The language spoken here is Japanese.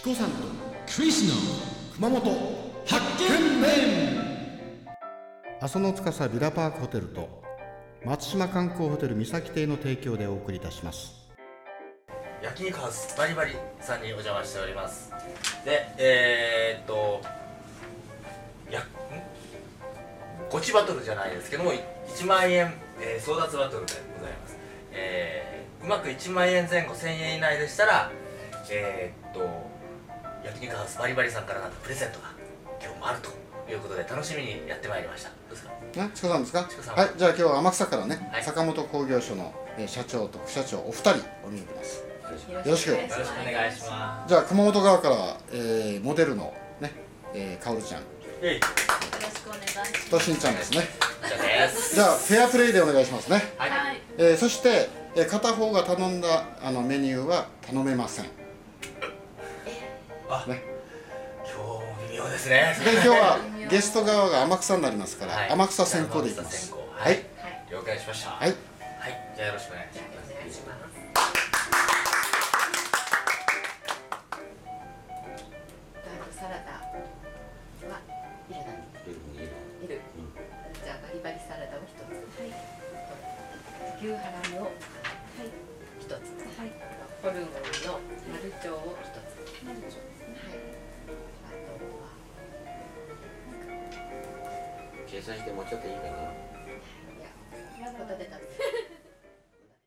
チコさんとクリスの熊本発見面阿蘇の司ビラパークホテルと松島観光ホテル三崎邸の提供でお送りいたします。焼肉ハウスバリバリさんにお邪魔しております。でえー、っとやん？ゴチバトルじゃないですけども1万円、えー争奪バトルでございます、えーうまく1万円前後1000円以内でしたらえー、っと焼肉ハウスバリバリさんからなんとプレゼントが今日もあると。いうことで楽しみにやってまいりました。どうですか？ね、チコさんですか？チコさん。はい、じゃあ今日は天草からね、はい。坂本工業所の、えー社長と副社長お二人お見えます。よろしくよろしくお願いしまじゃあ熊本側から、えーモデルのね、えー、かおるちゃん。すえい。よろしくお願いします。としんちゃんですね。じゃあです。じゃあフェアプレイでお願いしますね、はい、はい。えーそして、えー片方が頼んだあのメニューは頼めませんね今日も微妙ですね今日はゲスト側が天草になりますから、はい天草先行でいきますははいい、はい。了解しましたはいはい、じゃあよろしくお願いしますお願いします。ダークサラダはいるのいる。じゃあバリバリサラダを一つ。はい。牛ハラミをはい一つ。はい。ホルモンのマルチョウを一つ。計算してもうちょっといいかな。